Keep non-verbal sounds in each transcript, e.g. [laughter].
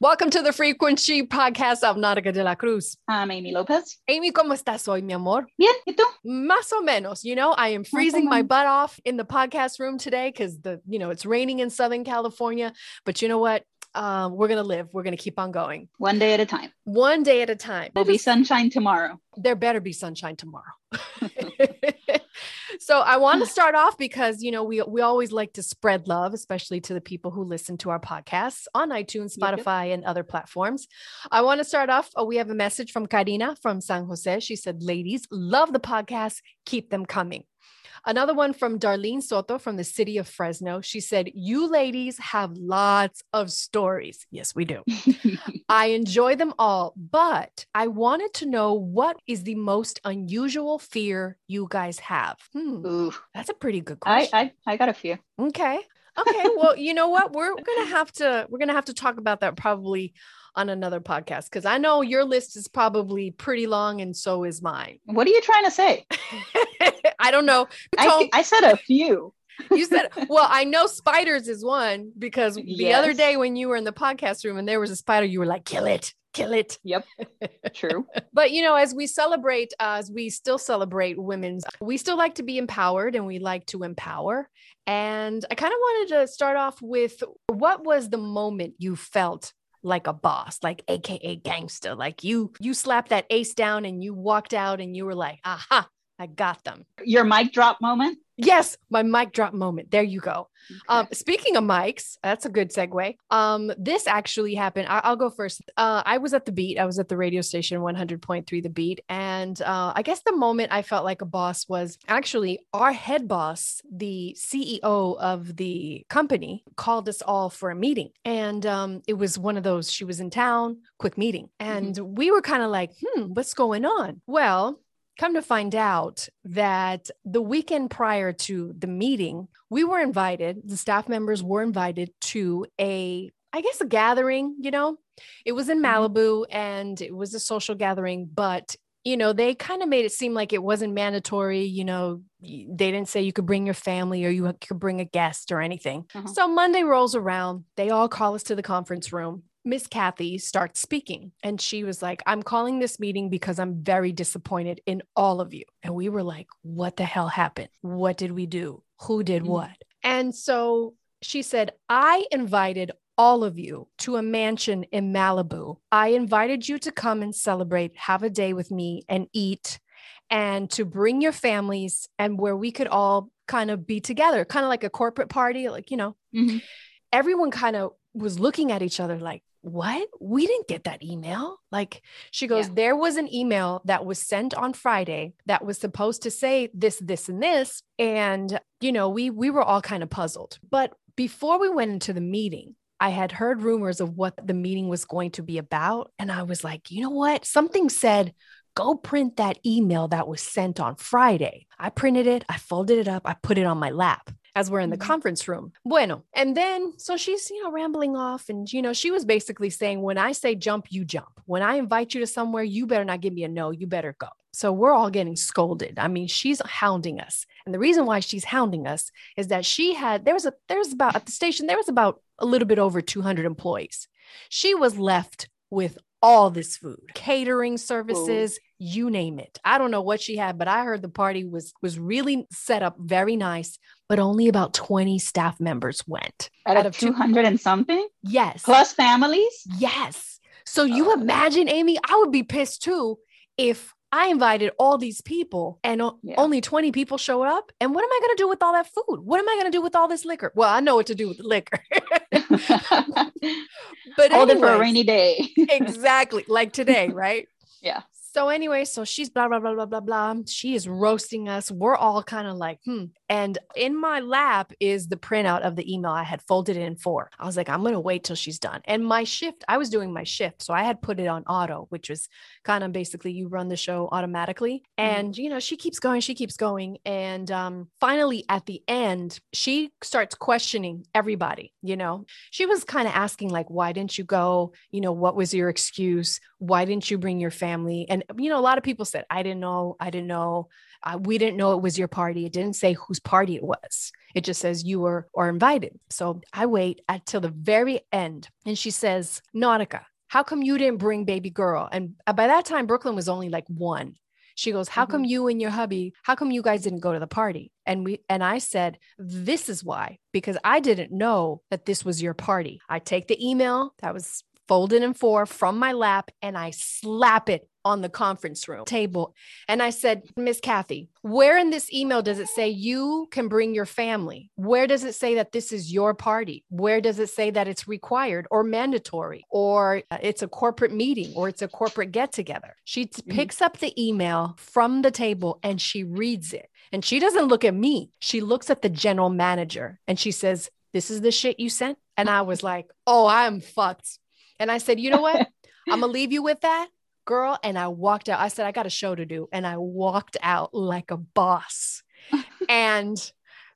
Welcome to the Frequency Podcast. I'm Nautica de la Cruz. I'm Amy Lopez. Amy, ¿cómo estás hoy, mi amor? Bien, ¿y tú? Más o menos. You know, I am freezing my butt off in the podcast room today because the, you know, it's raining in Southern California. But you know what? Um, we're gonna live. We're gonna keep on going. One day at a time. One day at a time. There'll be sunshine tomorrow. There better be sunshine tomorrow. [laughs] [laughs] so I want to start off because you know we we always like to spread love, especially to the people who listen to our podcasts on iTunes, Spotify, and other platforms. I want to start off. Oh, we have a message from Karina from San Jose. She said, "Ladies, love the podcast. Keep them coming." Another one from Darlene Soto from the city of Fresno. She said, You ladies have lots of stories. Yes, we do. [laughs] I enjoy them all, but I wanted to know what is the most unusual fear you guys have? Hmm, Hmm. Ooh, that's a pretty good question. I, I got a few. okay. Okay. Well, you know what? We're gonna have to we're gonna have to talk about that probably on another podcast because I know your list is probably pretty long and so is mine. What are you trying to say? [laughs] I don't know. I, I said a few. you said well i know spiders is one because the other day when you were in the podcast room and there was a spider you were like kill it kill it. [laughs] Yep, true. but you know as we celebrate uh, as we still celebrate women's we still like to be empowered and we like to empower. And i kind of wanted to start off with what was the moment you felt like a boss like aka gangster? Like you you slapped that ace down and you walked out and you were like aha i got them Your mic drop moment. Yes, my mic drop moment. There you go. Um, speaking of mics, that's a good segue. Um, this actually happened. I- I'll go first. Uh, I was at the beat. I was at the radio station 100.3 The Beat. And uh, I guess the moment I felt like a boss was actually our head boss, the CEO of the company, called us all for a meeting. And um, it was one of those, she was in town, quick meeting. And we were kind of like, hmm, what's going on? Well, come to find out that the weekend prior to the meeting, we were invited, the staff members were invited to a, I guess, a gathering, you know, it was in Mhm. Malibu and it was a social gathering, but you know, they kind of made it seem like it wasn't mandatory. You know, they didn't say you could bring your family or you could bring a guest or anything. Uh-huh. So Monday rolls around. They all call us to the conference room. Miss Kathy starts speaking and she was like, I'm calling this meeting because I'm very disappointed in all of you. And we were like, What the hell happened? What did we do? Who did Mhm. what? And so she said, I invited all of you to a mansion in Malibu. I invited you to come and celebrate, have a day with me and eat, and to bring your families and where we could all kind of be together, kind of like a corporate party, like, you know, Mhm. everyone kind of was looking at each other like, what? We didn't get that email. Like she goes, Yeah. there was an email that was sent on Friday that was supposed to say this, this, and this. And, you know, we we were all kind of puzzled. But before we went into the meeting, I had heard rumors of what the meeting was going to be about. And I was like, you know what? Something said, go print that email that was sent on Friday. I printed it, I folded it up, I put it on my lap as we're in the Mhm. conference room. Bueno. And then, so she's, you know, rambling off. And, you know, she was basically saying, when I say jump, you jump. When I invite you to somewhere, you better not give me a no, you better go. So we're all getting scolded. I mean, she's hounding us. And the reason why she's hounding us is that she had, there was a, there's about, at the station, there was about a little bit over 200 employees. She was left with all this food, catering services, you name it. I don't know what she had, but I heard the party was was really set up very nice, but only about 20 staff members went. Out, Out of of two- 200 and something, Yes. plus families. Yes. So you Oh. imagine, Amy, I would be pissed too if I invited all these people and o- Yeah. only 20 people showed up. And what am I going to do with all that food? What am I going to do with all this liquor? Well, I know what to do with the liquor. [laughs] [laughs] but Hold it for a rainy day. [laughs] exactly like today, right? Yeah. So anyway, so she's blah blah blah blah blah blah. She is roasting us. We're all kind of like, hmm. And in my lap is the printout of the email I had folded in for. I was like, I'm gonna wait till she's done. And my shift, I was doing my shift, so I had put it on auto, which was kind of basically you run the show automatically. And you know, she keeps going, she keeps going, and um, finally at the end, she starts questioning everybody. You know, she was kind of asking like, why didn't you go? You know, what was your excuse? Why didn't you bring your family? And you know, a lot of people said, I didn't know, I didn't know. Uh, we didn't know it was your party. It didn't say whose party it was. It just says you were or invited. So I wait until the very end. And she says, Nautica, how come you didn't bring baby girl? And uh, by that time, Brooklyn was only like one. She goes, How come Mhm. you and your hubby, how come you guys didn't go to the party? And we and I said, This is why, because I didn't know that this was your party. I take the email that was folded in four from my lap and I slap it on the conference room table. And I said, Miss Kathy, where in this email does it say you can bring your family? Where does it say that this is your party? Where does it say that it's required or mandatory or uh, it's a corporate meeting or it's a corporate get together? She t- Mhm. picks up the email from the table and she reads it. And she doesn't look at me. She looks at the general manager and she says, This is the shit you sent. And I was like, Oh, I'm fucked. And I said, You know what? I'm going to leave you with that, girl. And I walked out. I said, I got a show to do. And I walked out like a boss. [laughs] and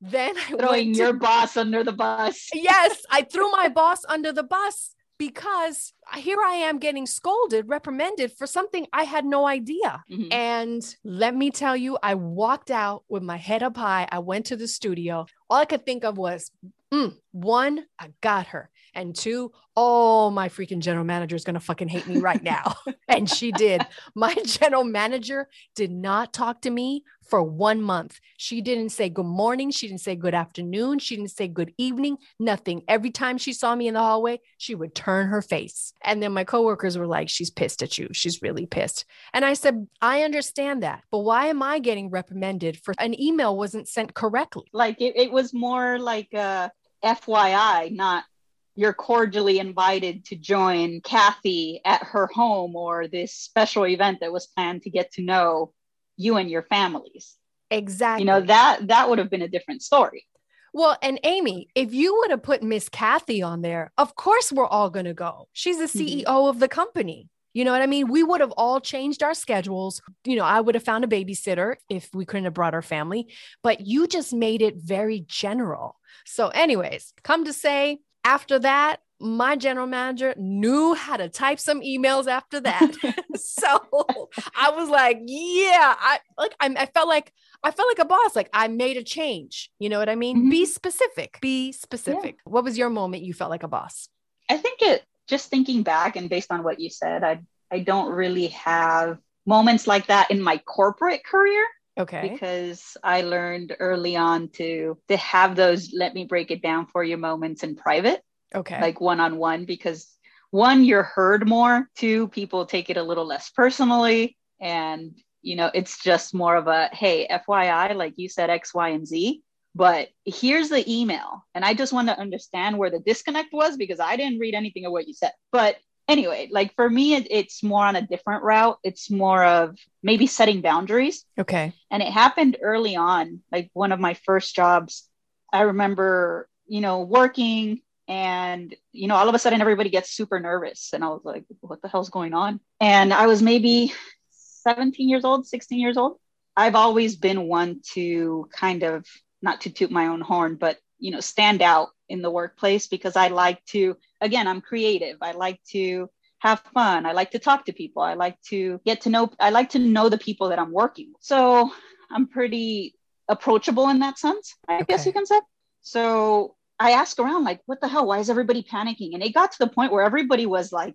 then I Throwing went to- your boss under the bus. yes, I [laughs] threw my boss under the bus because here I am getting scolded, reprimanded for something I had no idea. Mhm. And let me tell you, I walked out with my head up high. I went to the studio. All I could think of was mm, one, I got her. And two, oh, my freaking general manager is going to fucking hate me right now. [laughs] and she did. My [laughs] general manager did not talk to me for one month. She didn't say good morning. She didn't say good afternoon. She didn't say good evening, nothing. Every time she saw me in the hallway, she would turn her face. And then my coworkers were like, she's pissed at you. She's really pissed. And I said, I understand that. But why am I getting reprimanded for an email wasn't sent correctly? Like it, it was more like a FYI, not you're cordially invited to join Kathy at her home or this special event that was planned to get to know you and your families. Exactly. You know, that that would have been a different story. Well, and Amy, if you would have put Miss Kathy on there, of course we're all going to go. She's the. Mm-hmm. CEO of the company. You know what I mean? We would have all changed our schedules. You know, I would have found a babysitter if we couldn't have brought our family, but you just made it very general. So, anyways, come to say, after that, my general manager knew how to type some emails after that. [laughs] [laughs] so I was like, yeah, I like I, I felt like I felt like a boss. Like I made a change. You know what I mean? Mhm. Be specific. Be specific. What was your moment you felt like a boss? I think it just thinking back and based on what you said, I I don't really have moments like that in my corporate career Okay. because I learned early on to to have those let me break it down for you moments in private, Okay. like one on one because one you're heard more, two people take it a little less personally. And you know it's just more of a hey FYI like you said X Y and Z. But here's the email. And I just want to understand where the disconnect was because I didn't read anything of what you said. But anyway like for me it, it's more on a different route. It's more of maybe setting boundaries. Okay. and it happened early on like one of my first jobs. I remember you know working and you know all of a sudden everybody gets super nervous. And i was like what the hell's going on? And i was maybe 17 years old 16 years old. I've always been one to kind of not to toot my own horn but you know stand out in the workplace because i like to again i'm creative. I like to have fun. I like to talk to people. I like to get to know i like to know the people that i'm working with. So i'm pretty approachable in that sense i guess you can say. So i asked around like what the hell? Why is everybody panicking? And it got to the point where everybody was like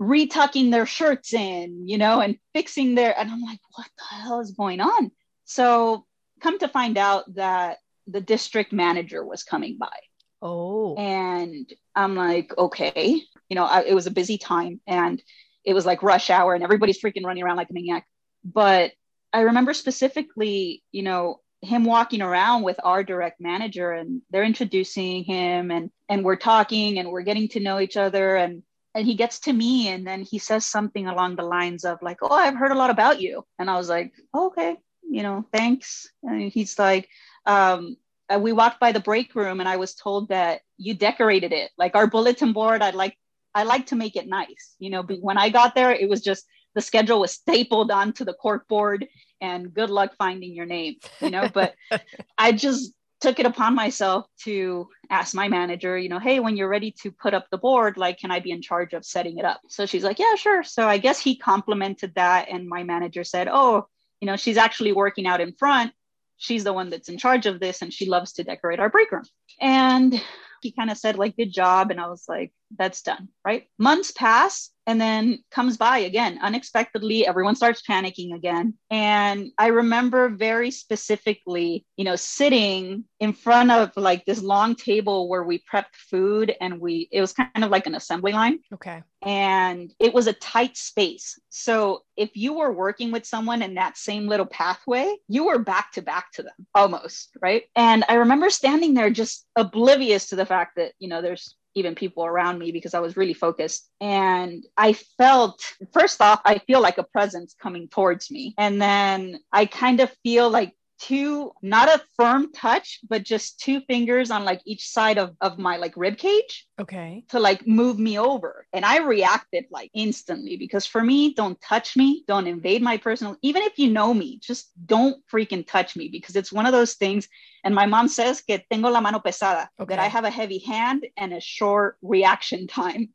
retucking their shirts in you know and fixing their and i'm like what the hell is going on? So come to find out that the district manager was coming by Oh. and I'm like, okay, you know, I, it was a busy time and it was like rush hour and everybody's freaking running around like a maniac. But I remember specifically, you know, him walking around with our direct manager and they're introducing him and and we're talking and we're getting to know each other and and he gets to me and then he says something along the lines of like, "Oh, I've heard a lot about you." And I was like, oh, "Okay, you know, thanks." And he's like, um, uh, we walked by the break room and I was told that you decorated it like our bulletin board. I like I like to make it nice, you know. But when I got there, it was just the schedule was stapled onto the cork board, and good luck finding your name, you know. But [laughs] I just took it upon myself to ask my manager, you know, hey, when you're ready to put up the board, like, can I be in charge of setting it up? So she's like, yeah, sure. So I guess he complimented that. And my manager said, oh, you know, she's actually working out in front. She's the one that's in charge of this and she loves to decorate our break room. And he kind of said, like, good job. And I was like, that's done, right? Months pass and then comes by again unexpectedly everyone starts panicking again. And i remember very specifically you know sitting in front of like this long table where we prepped food and we it was kind of like an assembly line. Okay. And it was a tight space. So if you were working with someone in that same little pathway you were back to back to them almost right? And i remember standing there just oblivious to the fact that you know there's even people around me because I was really focused. And I felt, first off, I feel like a presence coming towards me. And then I kind of feel like two not a firm touch but just two fingers on like each side of, of my like rib cage okay. to like move me over. And i reacted like instantly because for me don't touch me. Don't invade my personal even if you know me just don't freaking touch me because it's one of those things. And my mom says que tengo la mano pesada okay. that i have a heavy hand and a short reaction time.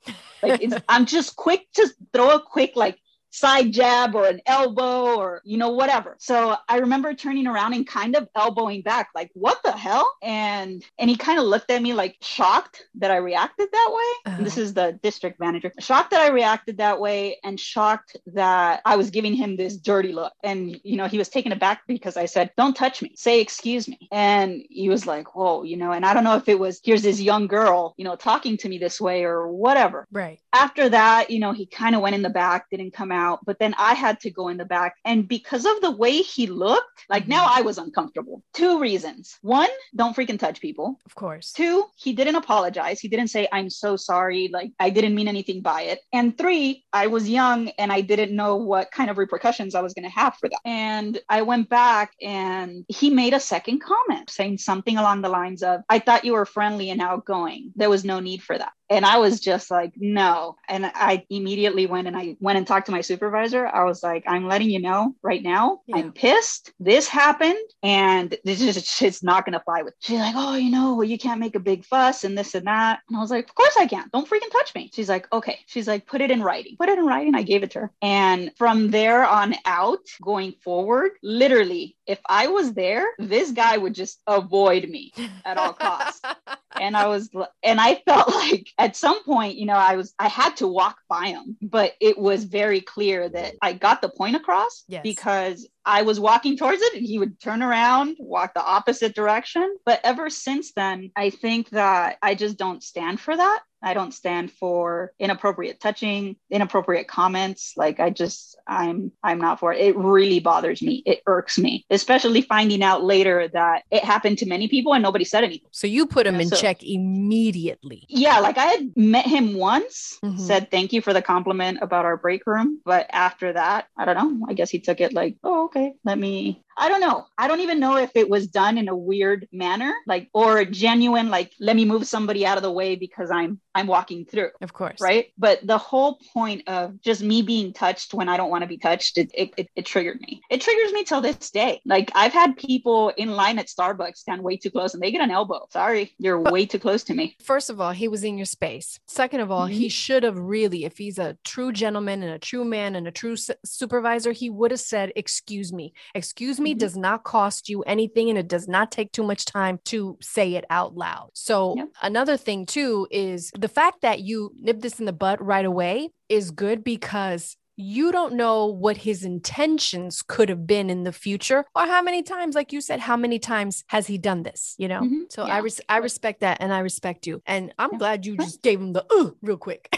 Like i'm just quick to throw a quick like side jab or an elbow or you know whatever. So i remember turning around and kind of elbowing back like what the hell? And and he kind of looked at me like shocked that i reacted that way. Uh-huh. this is the district manager. Shocked that i reacted that way and shocked that i was giving him this dirty look. And you know he was taken aback because i said don't touch me. Say excuse me. And he was like whoa you know and i don't know if it was here's this young girl you know talking to me this way or whatever. Right. After that you know he kind of went in the back didn't come out out, but then I had to go in the back. And because of the way he looked, like mm-hmm. now I was uncomfortable. Two reasons. One, don't freaking touch people. Of course. Two, he didn't apologize. He didn't say, I'm so sorry. Like I didn't mean anything by it. And three, I was young and I didn't know what kind of repercussions I was going to have for that. And I went back and he made a second comment saying something along the lines of, I thought you were friendly and outgoing. There was no need for that. And I was just like, no. And I immediately went and I went and talked to my supervisor. I was like, I'm letting you know right now, yeah. I'm pissed. This happened and [laughs] this is it's not gonna fly with. She's like, oh, you know, well, you can't make a big fuss and this and that. And I was like, of course I can't. Don't freaking touch me. She's like, okay. She's like, put it in writing. Put it in writing. I gave it to her. And from there on out, going forward, literally, if I was there, this guy would just avoid me at all costs. [laughs] and I was and I felt [laughs] like at some point, you know, I was I had to walk by him, but it was very clear that I got the point across yes. because I was walking towards it and he would turn around, walk the opposite direction. But ever since then, I think that I just don't stand for that. I don't stand for inappropriate touching, inappropriate comments. Like I just I'm I'm not for it. It really bothers me. It irks me, especially finding out later that it happened to many people and nobody said anything. So you put him yeah, in so, check immediately. Yeah, like I had met him once, mm-hmm. said thank you for the compliment about our break room, but after that, I don't know. I guess he took it like, "Oh, okay, okay, let me I don't know. I don't even know if it was done in a weird manner, like or genuine, like let me move somebody out of the way because I'm I'm walking through. Of course. Right. But the whole point of just me being touched when I don't want to be touched, it, it, it, it triggered me. It triggers me till this day. Like I've had people in line at Starbucks stand way too close and they get an elbow. Sorry, you're but, way too close to me. First of all, he was in your space. Second of all, mm-hmm. he should have really, if he's a true gentleman and a true man and a true su- supervisor, he would have said, Excuse me. Excuse me mm-hmm. does not cost you anything and it does not take too much time to say it out loud. So, yep. another thing too is the fact that you nip this in the butt right away is good because you don't know what his intentions could have been in the future or how many times like you said how many times has he done this you know? Mm-hmm. so yeah. i res- i respect that and i respect you. And i'm yeah. glad you just gave him the uh, real quick.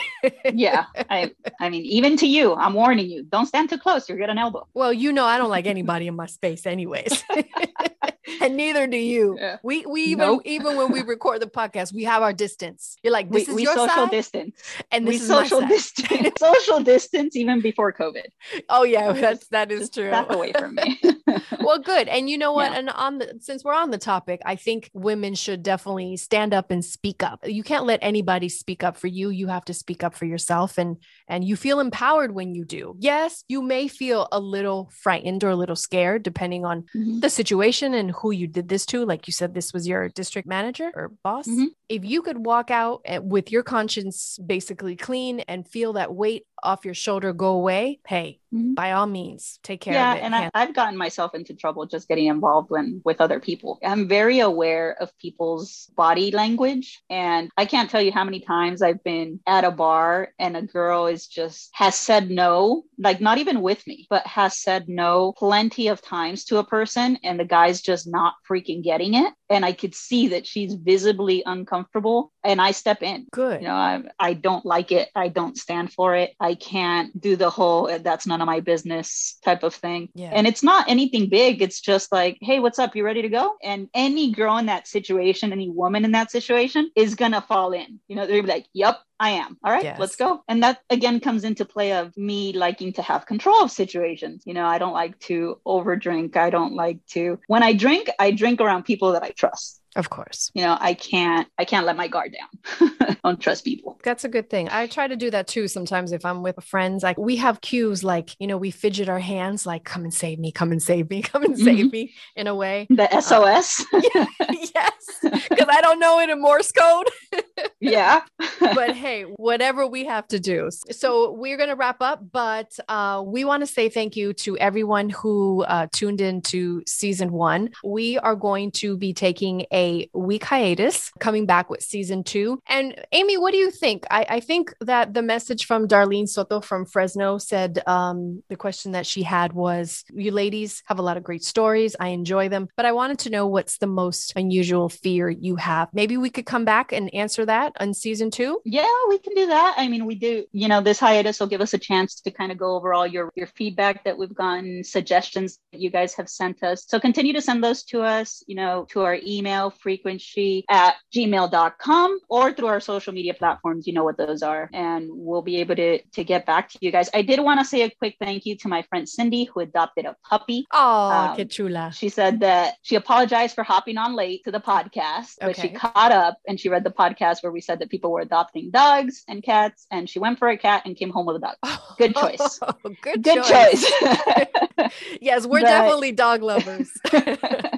Yeah. I i mean even to you i'm warning you don't stand too close you'll get an elbow well you know i don't like anybody in my space anyways [laughs] [laughs] and neither do you. Yeah. We we even nope. even when we record the podcast, we have our distance. You're like, this we, is we your social side, distance, and this [laughs] we social distance, social distance, even before COVID. [laughs] Oh yeah, that's that is true. Back away from me. well, good. And you know what? Yeah. And on the since we're on the topic, I think women should definitely stand up and speak up. You can't let anybody speak up for you. You have to speak up for yourself, and and you feel empowered when you do. Yes, you may feel a little frightened or a little scared, depending on mm-hmm. the situation and who you did this to, like you said, this was your district manager or boss. Mhm. If you could walk out with your conscience basically clean and feel that weight off your shoulder go away, hey, Mhm. by all means, take care yeah of it. and I, i've gotten myself into trouble just getting involved when with other people i'm very aware of people's body language and i can't tell you how many times i've been at a bar and a girl is just has said no like not even with me but has said no plenty of times to a person and the guy's just not freaking getting it and i could see that she's visibly uncomfortable and i step in. Good. you know I, I don't like it. I don't stand for it. I can't do the whole "Uh, that's none of my business type of thing. Yeah. and it's not anything big. It's just like hey what's up? You ready to go? And any girl in that situation any woman in that situation is gonna fall in. You know they're like yep I am. All right, Yes. let's go. And that again comes into play of me liking to have control of situations. You know, I don't like to overdrink. I don't like to, when I drink, I drink around people that I trust. Of course. You know, I can't, I can't let my guard down. [laughs] Don't trust people. That's a good thing. I try to do that too sometimes if I'm with friends. Like we have cues like, you know, we fidget our hands like come and save me, come and save me, [laughs] come and mm-hmm. save me in a way. The uh, SOS. [laughs] yes. Because I don't know it in Morse code. yeah. But hey, whatever we have to do. So we're going to wrap up, but uh, we want to say thank you to everyone who uh, tuned in to season one. We are going to be taking a week hiatus, coming back with season two. And Amy, what do you think? I, I think that the message from Darlene Soto from Fresno said um, the question that she had was You ladies have a lot of great stories. I enjoy them, but I wanted to know what's the most unusual fear you have. Maybe we could come back and answer that on season two. Yeah, we can do that. I mean, we do, you know, this hiatus will give us a chance to kind of go over all your, your feedback that we've gotten, suggestions that you guys have sent us. So continue to send those to us, you know, to our email frequency at gmail.com or through our social media platforms. You know what those are. And we'll be able to, to get back to you guys. I did want to say a quick thank you to my friend Cindy, who adopted a puppy. Oh, Um, que chula. She said that she apologized for hopping on late to the podcast, but she caught up and she read the podcast where we said that people were adopting dogs and cats, and she went for a cat and came home with a dog. Good [laughs] choice. good, Good choice. choice. [laughs] yes, we're But- definitely dog lovers. [laughs]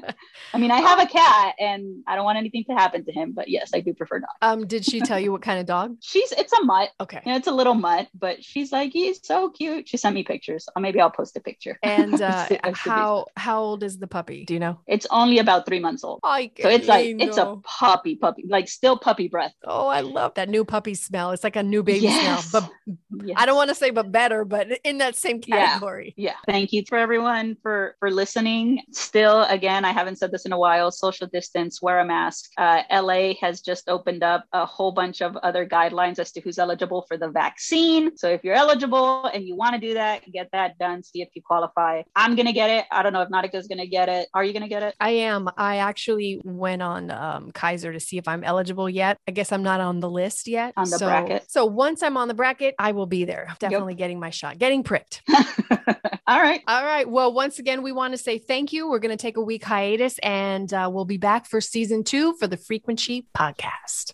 I mean, I have a cat and I don't want anything to happen to him, but yes, I do prefer dogs. um, did she tell you what kind of dog? [laughs] She's it's a mutt. Okay. You know, it's a little mutt, but she's like, he's so cute. She sent me pictures. Maybe I'll post a picture. And [laughs] uh, I should be- how how old is the puppy? Do you know? It's only about three months old. Ay, So it's like it's a puppy puppy, like still puppy breath. oh, I love that new puppy smell. It's like a new baby Yes. smell, but I don't want to say but better, but in that same category. Yeah. yeah thank you for everyone for for listening still again i haven't said this in a while social distance wear a mask uh, la has just opened up a whole bunch of other guidelines as to who's eligible for the vaccine so if you're eligible and you want to do that get that done see if you qualify i'm gonna get it i don't know if Nautica's gonna get it are you gonna get it I am. I actually went on um, Kaiser to see if I'm eligible yet. I guess I'm not on the list yet. On the so, bracket. So once I'm on the bracket, I will be there. Definitely getting my shot, getting pricked. [laughs] all right All right. Well, once again, we want to say thank you. We're going to take a week hiatus and uh, we'll be back for season two for the Frequency podcast.